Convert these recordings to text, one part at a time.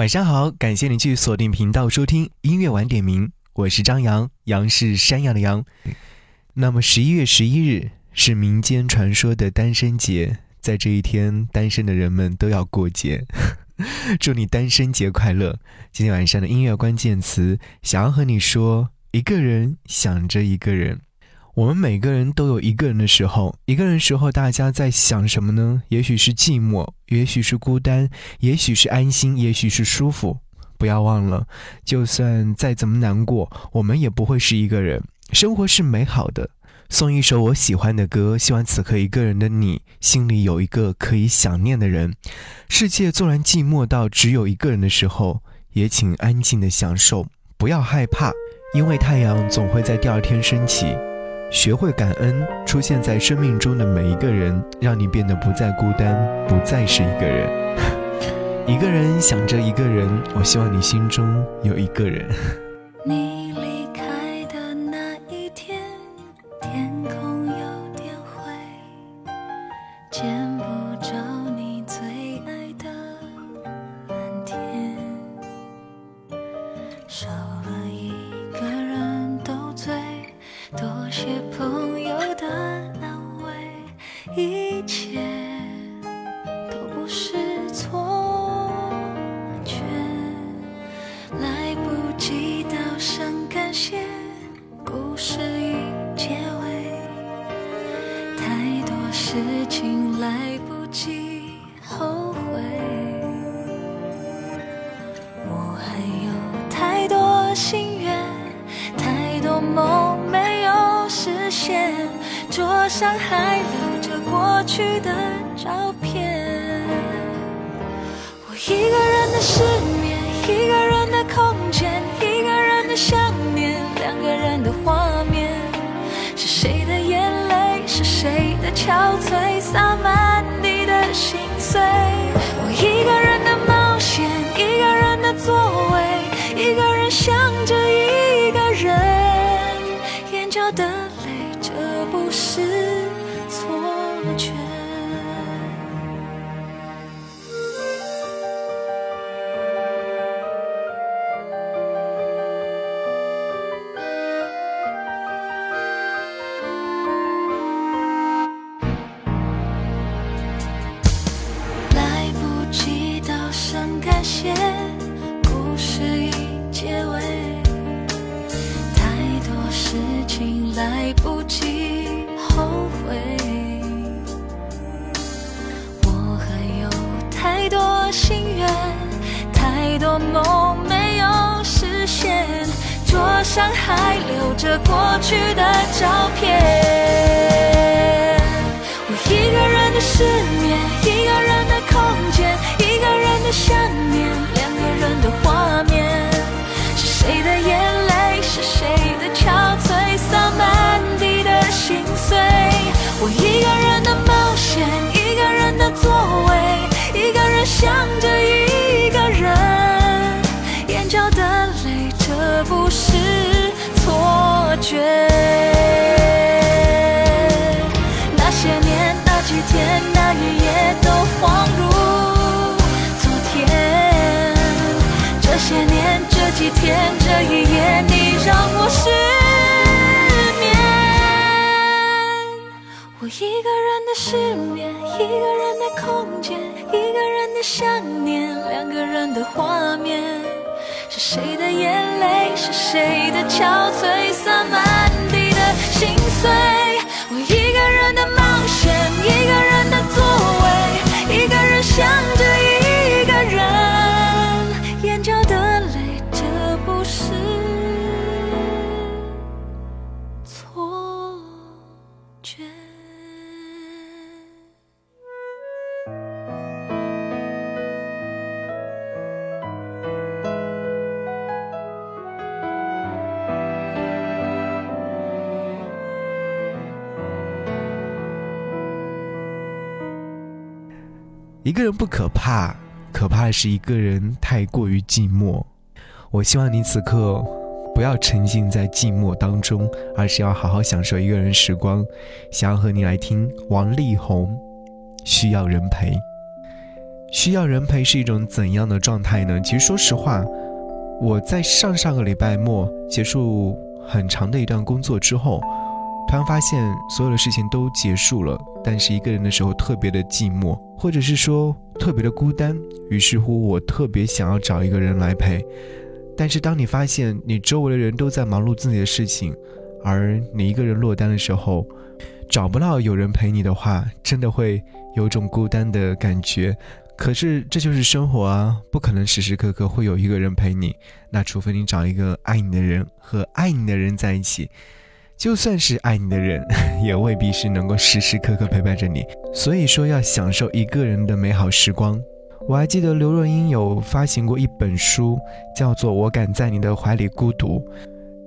晚上好，感谢你继续锁定频道收听音乐晚点名，我是张扬，杨是山羊的羊。那么十一月十一日是民间传说的单身节，在这一天，单身的人们都要过节，祝你单身节快乐。今天晚上的音乐关键词，想要和你说，一个人想着一个人。我们每个人都有一个人的时候，一个人时候，大家在想什么呢？也许是寂寞，也许是孤单，也许是安心，也许是舒服。不要忘了，就算再怎么难过，我们也不会是一个人。生活是美好的。送一首我喜欢的歌，希望此刻一个人的你心里有一个可以想念的人。世界纵然寂寞到只有一个人的时候，也请安静的享受，不要害怕，因为太阳总会在第二天升起。学会感恩，出现在生命中的每一个人，让你变得不再孤单，不再是一个人。一个人想着一个人，我希望你心中有一个人。你 憔悴，桌上还留着过去的照片。我一个人的失眠，一个人的空间，一个人的想念，两个人的画面。是谁的眼泪，是谁的憔悴，洒满地的心碎。我一个人的冒险，一个人的座位，一个人想着一恍如昨天。这些年，这几天，这一夜，你让我失眠。我一个人的失眠，一个人的空间，一个人的想念，两个人的画面。是谁的眼泪，是谁的憔悴，一个人不可怕，可怕的是一个人太过于寂寞。我希望你此刻不要沉浸在寂寞当中，而是要好好享受一个人时光。想要和你来听王力宏《需要人陪》。需要人陪是一种怎样的状态呢？其实说实话，我在上上个礼拜末结束很长的一段工作之后，突然发现所有的事情都结束了，但是一个人的时候特别的寂寞，或者是说特别的孤单。于是乎，我特别想要找一个人来陪。但是当你发现你周围的人都在忙碌自己的事情，而你一个人落单的时候，找不到有人陪你的话，真的会有种孤单的感觉。可是这就是生活啊，不可能时时刻刻会有一个人陪你。那除非你找一个爱你的人和爱你的人在一起，就算是爱你的人，也未必是能够时时刻刻陪伴着你。所以说，要享受一个人的美好时光。我还记得刘若英有发行过一本书，叫做《我敢在你的怀里孤独》。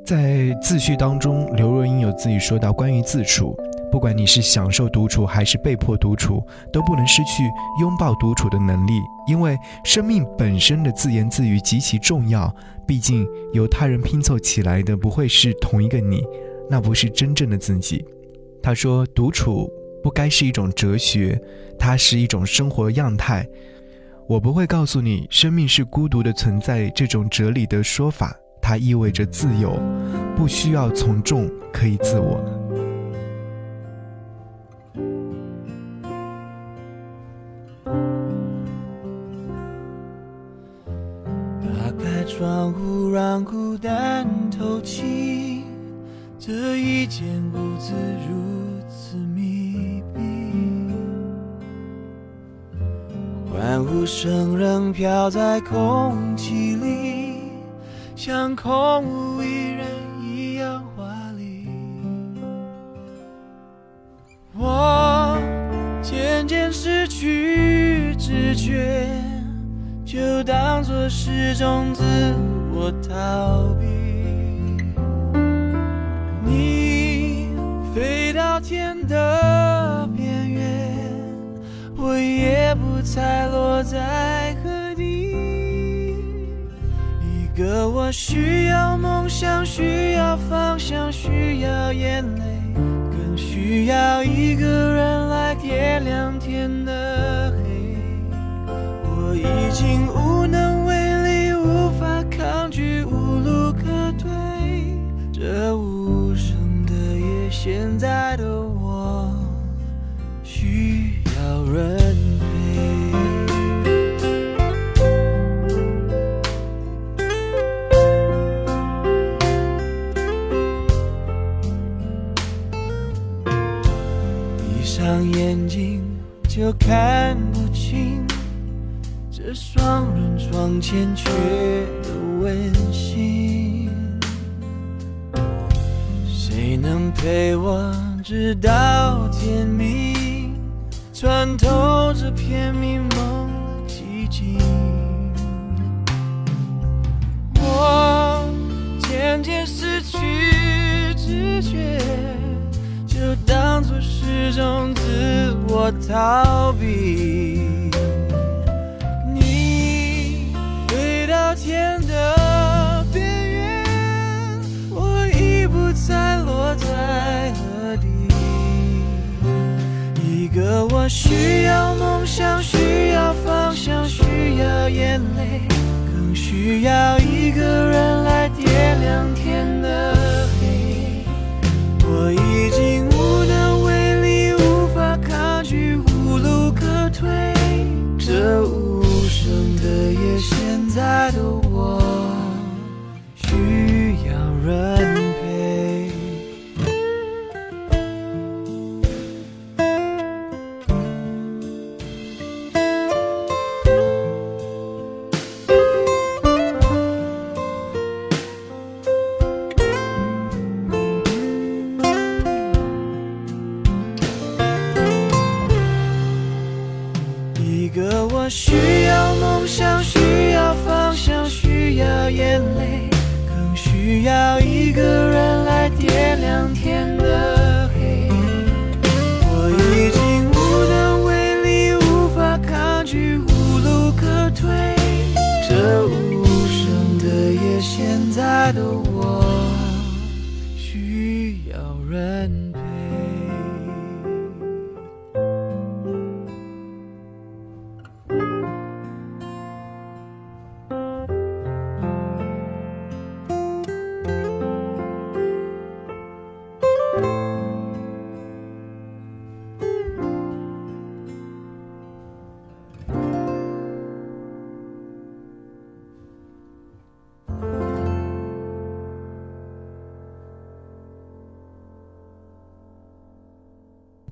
在自序当中，刘若英有自己说到关于自处。不管你是享受独处还是被迫独处，都不能失去拥抱独处的能力，因为生命本身的自言自语极其重要。毕竟由他人拼凑起来的不会是同一个你，那不是真正的自己。他说，独处不该是一种哲学，它是一种生活样态。我不会告诉你生命是孤独的存在这种哲理的说法，它意味着自由，不需要从众，可以自我。打开窗户让孤单透气，这一间屋子如此密闭，欢呼声仍飘在空气里，像空无一人一样华丽。我渐渐失去知觉。就当作是种自我逃避。天的边缘，我也不猜落在何地。一个我需要梦想，需要方向，需要眼泪，更需要一个人来点亮天的黑。我已经无能为力，无法抗拒，无路可退。这无声的夜，现在的人陪。闭上眼睛就看不清。这双人床欠缺的温馨，谁能陪我直到天明，穿透这片迷蒙的寂静？我渐渐失去知觉，就当作是种自我逃避。你飞到天的边缘，我已不再落在。个我需要梦想，需要方向，需要眼泪，更需要一个人来点亮天的黑。我已经无能为力，无法抗拒，无路可退。这无声的夜，现在的我需要人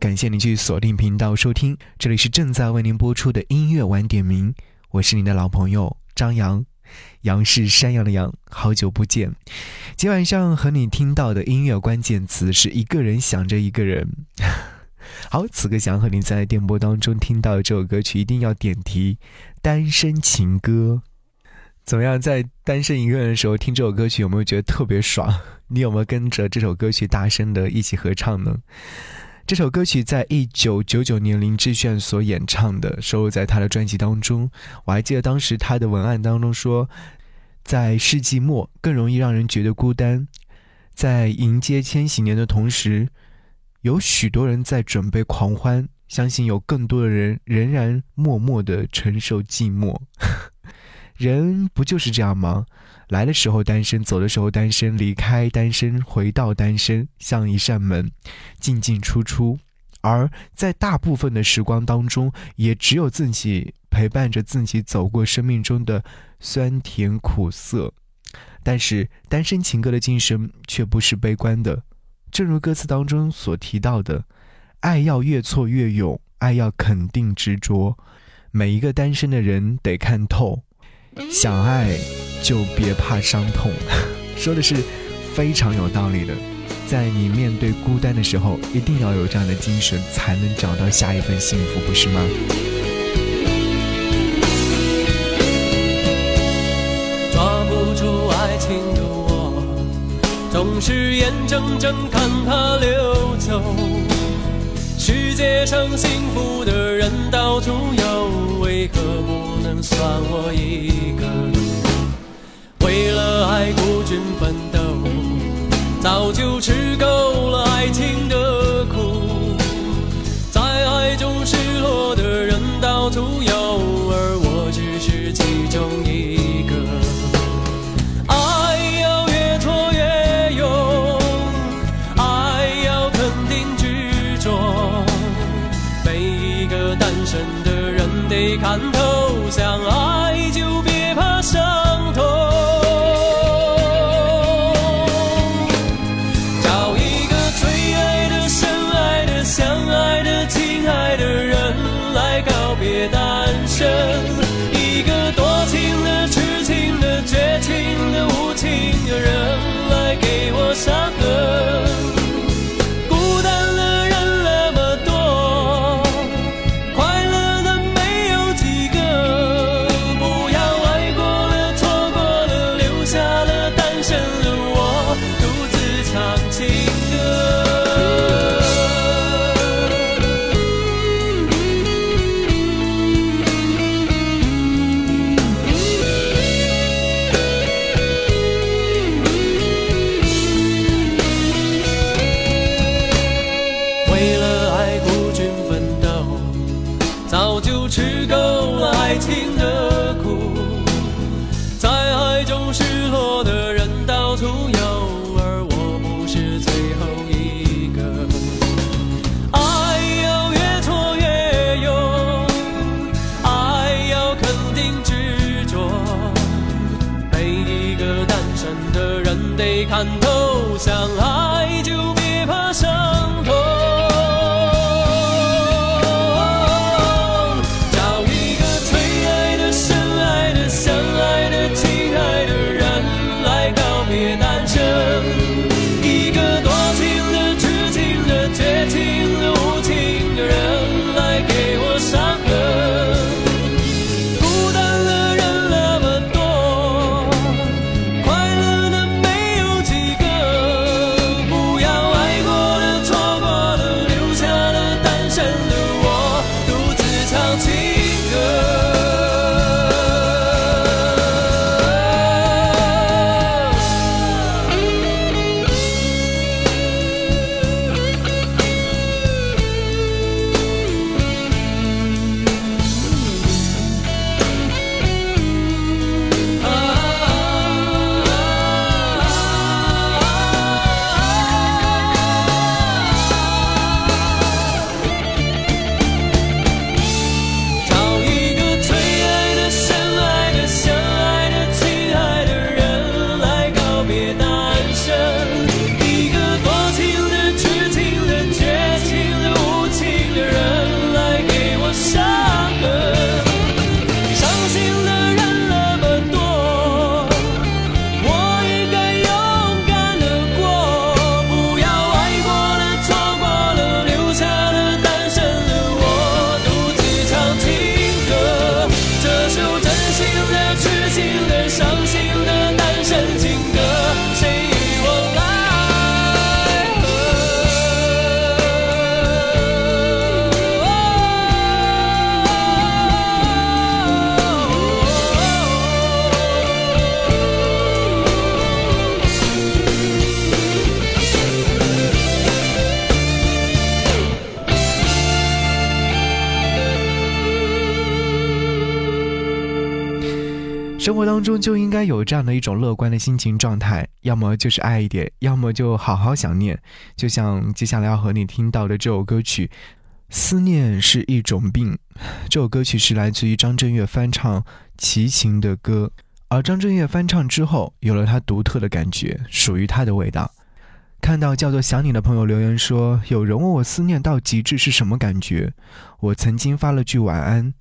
感谢您继续锁定频道收听，这里是正在为您播出的音乐晚点名，我是您的老朋友张扬，杨是山羊的羊，好久不见。今晚上和你听到的音乐关键词是一个人想着一个人。好，此刻想和你在电波当中听到的这首歌曲，一定要点题《单身情歌》。怎么样，在单身一个人的时候听这首歌曲，有没有觉得特别爽？你有没有跟着这首歌曲大声的一起合唱呢？这首歌曲在一九九九年林志炫所演唱的，收录在他的专辑当中。我还记得当时他的文案当中说，在世纪末更容易让人觉得孤单，在迎接千禧年的同时，有许多人在准备狂欢，相信有更多的人仍然默默的承受寂寞。人不就是这样吗？来的时候单身，走的时候单身，离开单身，回到单身，像一扇门，进进出出。而在大部分的时光当中，也只有自己陪伴着自己走过生命中的酸甜苦涩。但是单身情歌的精神却不是悲观的，正如歌词当中所提到的：“爱要越挫越勇，爱要肯定执着。每一个单身的人得看透。”想爱就别怕伤痛，说的是非常有道理的。在你面对孤单的时候，一定要有这样的精神，才能找到下一份幸福，不是吗？抓不住爱情的我，总是眼睁睁看它流走。世界上幸福的人到处有，为何不能算我一个？为了爱孤军奋斗，早就吃也难舍。当中就应该有这样的一种乐观的心情状态，要么就是爱一点，要么就好好想念。就像接下来要和你听到的这首歌曲《思念是一种病》，这首歌曲是来自于张震岳翻唱齐秦的歌，而张震岳翻唱之后，有了他独特的感觉，属于他的味道。看到叫做想你的朋友留言说，有人问我思念到极致是什么感觉，我曾经发了句晚安，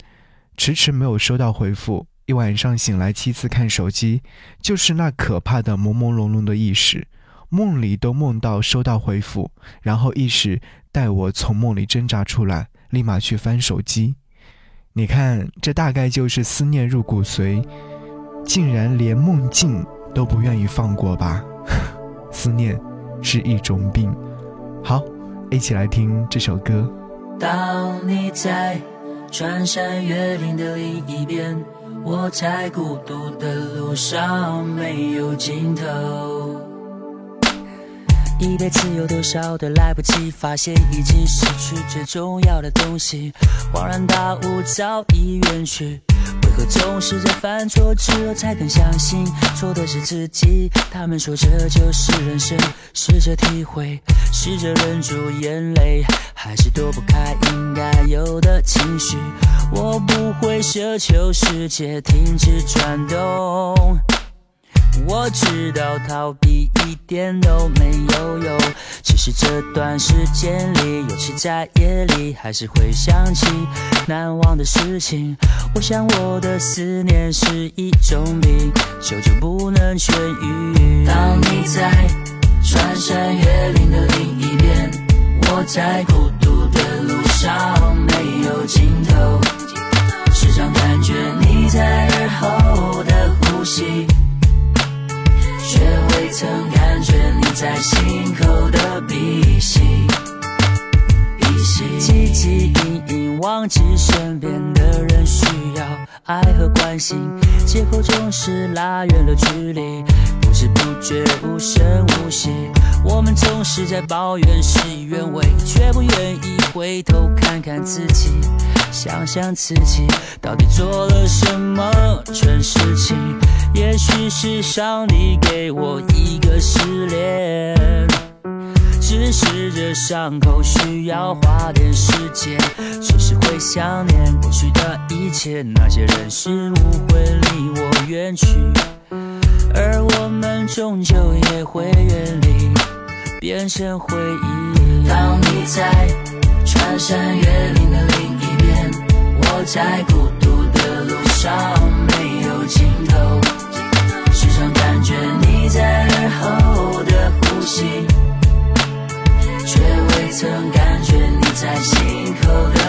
迟迟没有收到回复。一晚上醒来，七次看手机，就是那可怕的朦朦胧胧的意识，梦里都梦到收到回复，然后意识带我从梦里挣扎出来，立马去翻手机。你看，这大概就是思念入骨髓，竟然连梦境都不愿意放过吧？思念是一种病。好，一起来听这首歌。当你在穿山越岭的另一边。我在孤独的路上没有尽头，一辈子有多少的来不及，发现已经失去最重要的东西，恍然大悟早已远去。我总是在犯错之后才肯相信错的是自己？他们说这就是人生，试着体会，试着忍住眼泪，还是躲不开应该有的情绪。我不会奢求世界停止转动，我知道逃避一点都没有用。只是这段时间里，尤其在夜里，还是会想起难忘的事情。我想我的思念是一种病，久久不能痊愈。当你在穿山越岭的另一边，我在孤独的路上没有尽头。时常感觉你在耳后的呼吸，曾感觉你在心口的鼻息。鼻息汲汲营营忘记身边的爱和关心，借口总是拉远了距离，不知不觉无声无息。我们总是在抱怨事与愿违，却不愿意回头看看自己。想想自己到底做了什么蠢事情，也许是上帝给我一个试炼，只是这伤口需要花点时间，随时会想念过去的一切，那些人事物会离我远去，而我们终究也会远离，变成回忆。当你在穿山越岭的另一边。我在孤独的路上没有尽头，时常感觉你在耳后的呼吸，曾感觉你在心口。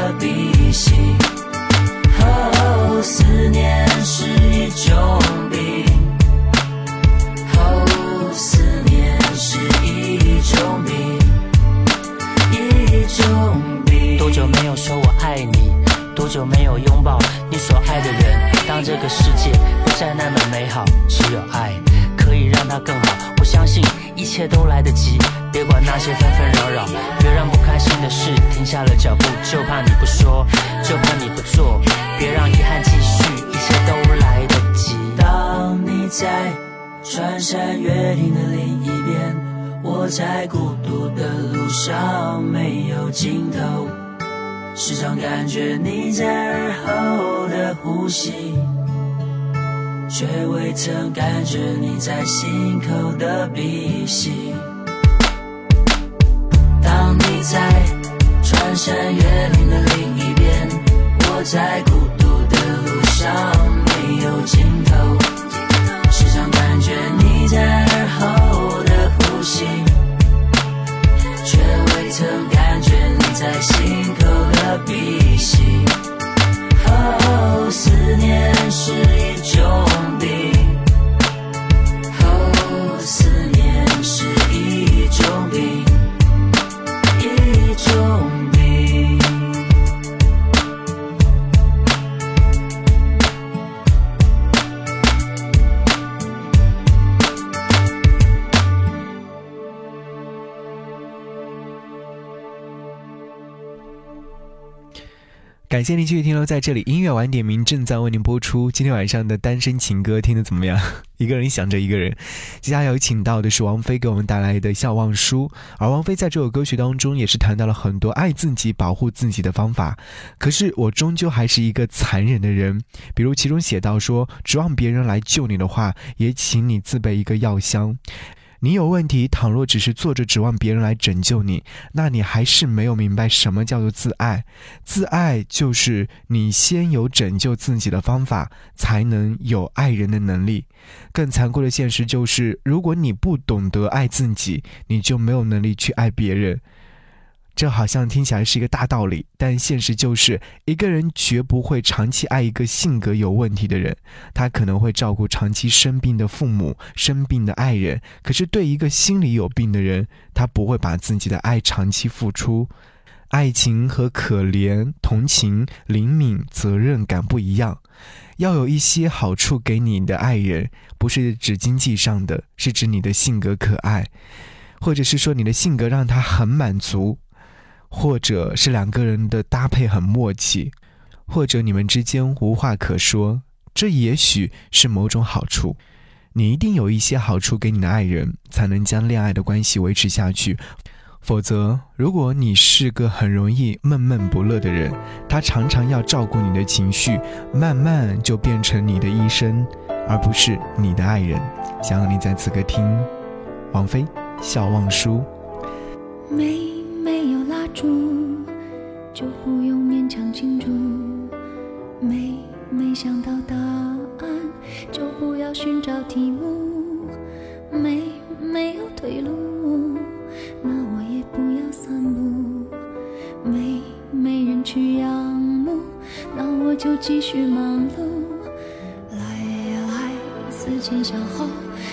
曾感觉你在心口的鼻息。当你在穿山越岭的另一边，我在孤独的路上没有尽头。时常感觉你在耳后的呼吸，却未曾感觉你在心感谢您继续停留在这里，音乐晚点名正在为您播出。今天晚上的单身情歌听得怎么样？一个人想着一个人。接下来有请到的是王菲给我们带来的《笑忘书》，而王菲在这首歌曲当中也是谈到了很多爱自己、保护自己的方法。可是我终究还是一个残忍的人，比如其中写到说，指望别人来救你的话，也请你自备一个药箱。你有问题，倘若只是坐着指望别人来拯救你，那你还是没有明白什么叫做自爱。自爱就是你先有拯救自己的方法，才能有爱人的能力。更残酷的现实就是，如果你不懂得爱自己，你就没有能力去爱别人。这好像听起来是一个大道理，但现实就是一个人绝不会长期爱一个性格有问题的人。他可能会照顾长期生病的父母、生病的爱人，可是对一个心里有病的人，他不会把自己的爱长期付出。爱情和可怜、同情、灵敏、责任感不一样。要有一些好处给你的爱人，不是指经济上的，是指你的性格可爱，或者是说你的性格让他很满足。或者是两个人的搭配很默契，或者你们之间无话可说，这也许是某种好处。你一定有一些好处给你的爱人，才能将恋爱的关系维持下去。否则，如果你是个很容易闷闷不乐的人，他常常要照顾你的情绪，慢慢就变成你的医生，而不是你的爱人。想让你在此刻听王菲《笑忘书》。住就不用勉强庆祝，没没想到答案就不要寻找题目，没没有退路，那我也不要散步，没没人去仰慕，那我就继续忙碌。来呀来，思前想后，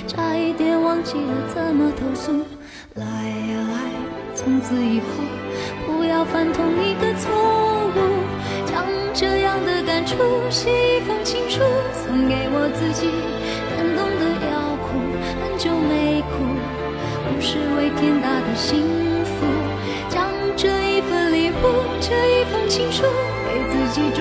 差一点忘记了怎么投诉。来呀来，从此以后。要犯同一个错误，将这样的感触写一封情书送给我自己。感动的要哭，很久没哭，不失为天大的幸福。将这一份礼物，这一封情书给自己祝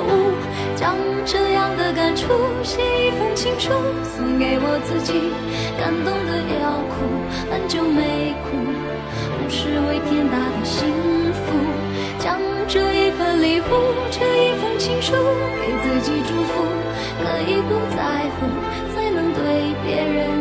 将这样的感触写一封情书送给我自己。感动的要哭，很久没哭，不失为天大的幸福。将这一份礼物，这一封情书给自己祝福，可以不在乎，才能对别人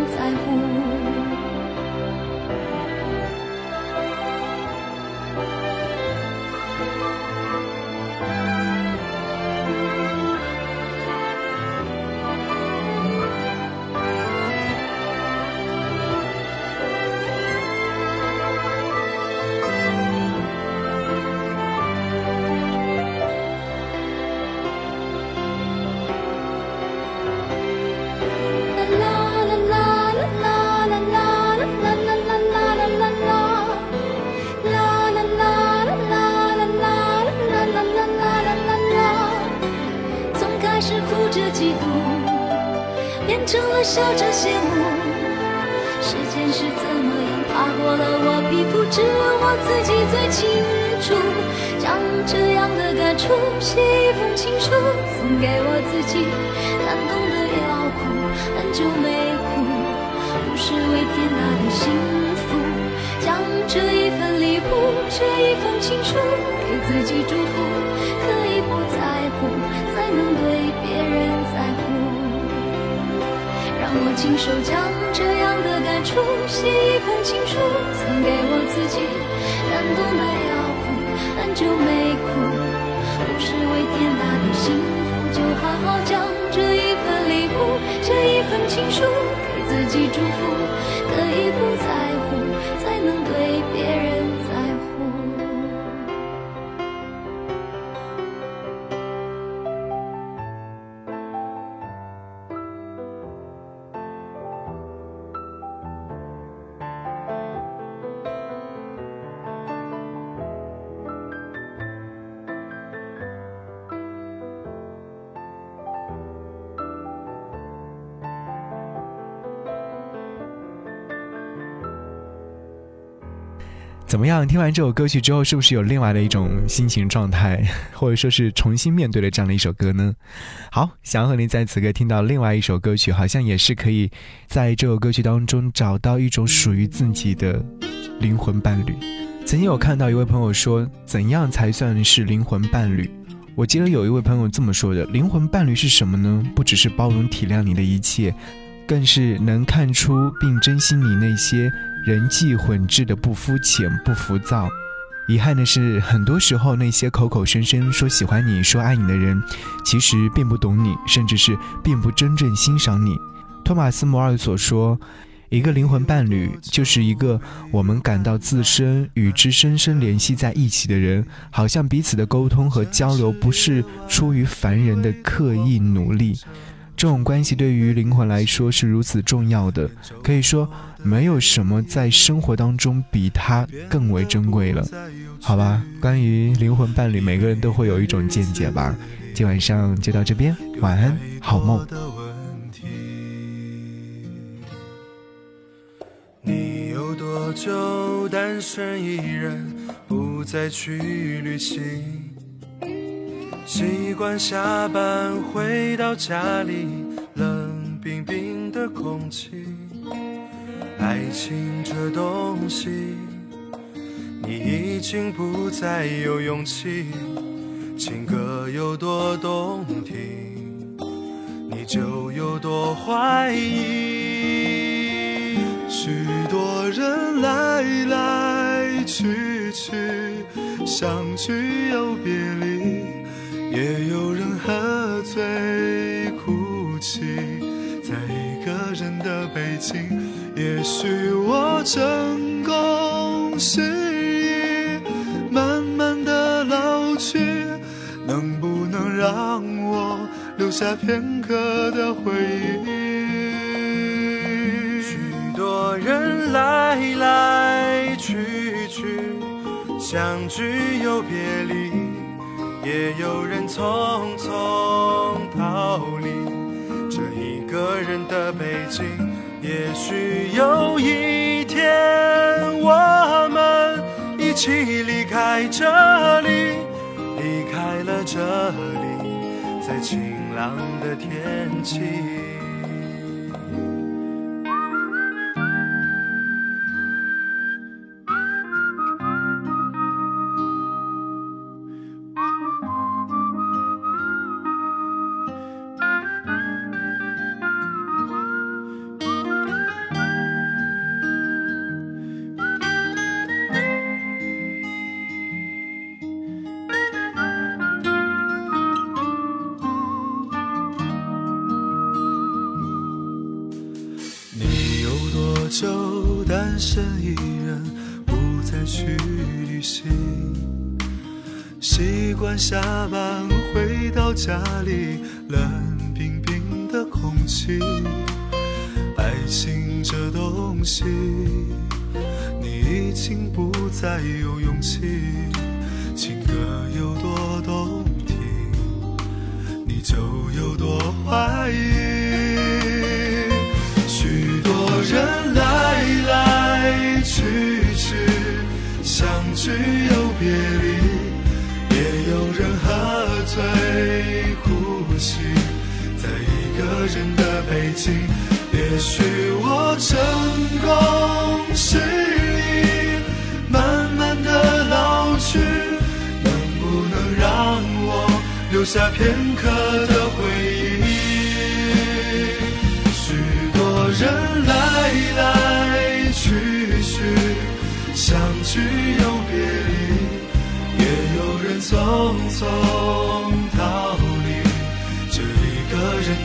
变成了笑着谢幕，时间是怎么样爬过了我皮肤，只有我自己最清楚。将这样的感触写一封情书送给我自己，感动的要哭，很久没哭，不失为天大的幸福。将这一份礼物，这一封情书给自己祝福，亲手将这样的感触写一封情书，送给我自己。感动的要哭，很久没哭，不是为天大的幸福，就好好将这一份礼物，这一份情书给自己祝福，可以不再怎么样？听完这首歌曲之后，是不是有另外的一种心情状态，或者说是重新面对了这样的一首歌呢？好，想要和你在此刻听到另外一首歌曲，好像也是可以在这首歌曲当中找到一种属于自己的灵魂伴侣。曾经有看到一位朋友说，怎样才算是灵魂伴侣？我记得有一位朋友这么说的：灵魂伴侣是什么呢？不只是包容体谅你的一切，更是能看出并珍惜你那些。人际混质的不肤浅不浮躁，遗憾的是，很多时候那些口口声声说喜欢你说爱你的人，其实并不懂你，甚至是并不真正欣赏你。托马斯·摩尔所说，一个灵魂伴侣就是一个我们感到自身与之深深联系在一起的人，好像彼此的沟通和交流不是出于凡人的刻意努力。这种关系对于灵魂来说是如此重要的，可以说没有什么在生活当中比它更为珍贵了。好吧，关于灵魂伴侣，每个人都会有一种见解吧。今晚上就到这边，晚安，好梦。你有多久单身一人，不再去旅行？习惯下班回到家里，冷冰冰的空气。爱情这东西，你已经不再有勇气。情歌有多动听，你就有多怀疑。许多人来来去去，相聚又别也许我成功失意，慢慢的老去，能不能让我留下片刻的回忆？许多人来来去去，相聚又别离。也有人匆匆逃离这一个人的北京。也许有一天，我们一起离开这里，离开了这里，在晴朗的天气。下班回到家里，冷冰冰的空气。爱情这东西，你已经不再有勇气。情歌有多动听，你就有多怀疑。许多人来来去去。相聚又别离，真的北京，也许我成功失意，慢慢的老去，能不能让我留下片刻的回忆？许多人来来去去，相聚又别离，也有人匆匆。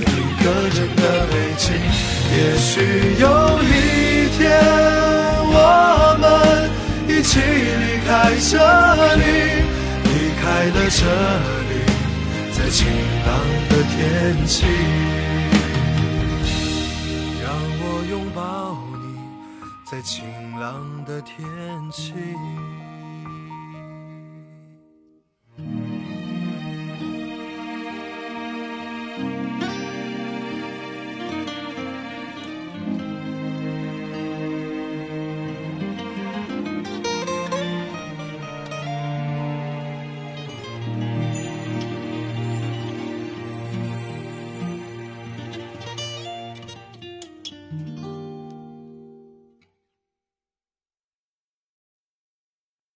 一个人的北京。也许有一天，我们一起离开这里，离开了这里，在晴朗的天气。让我拥抱你，在晴朗的天气。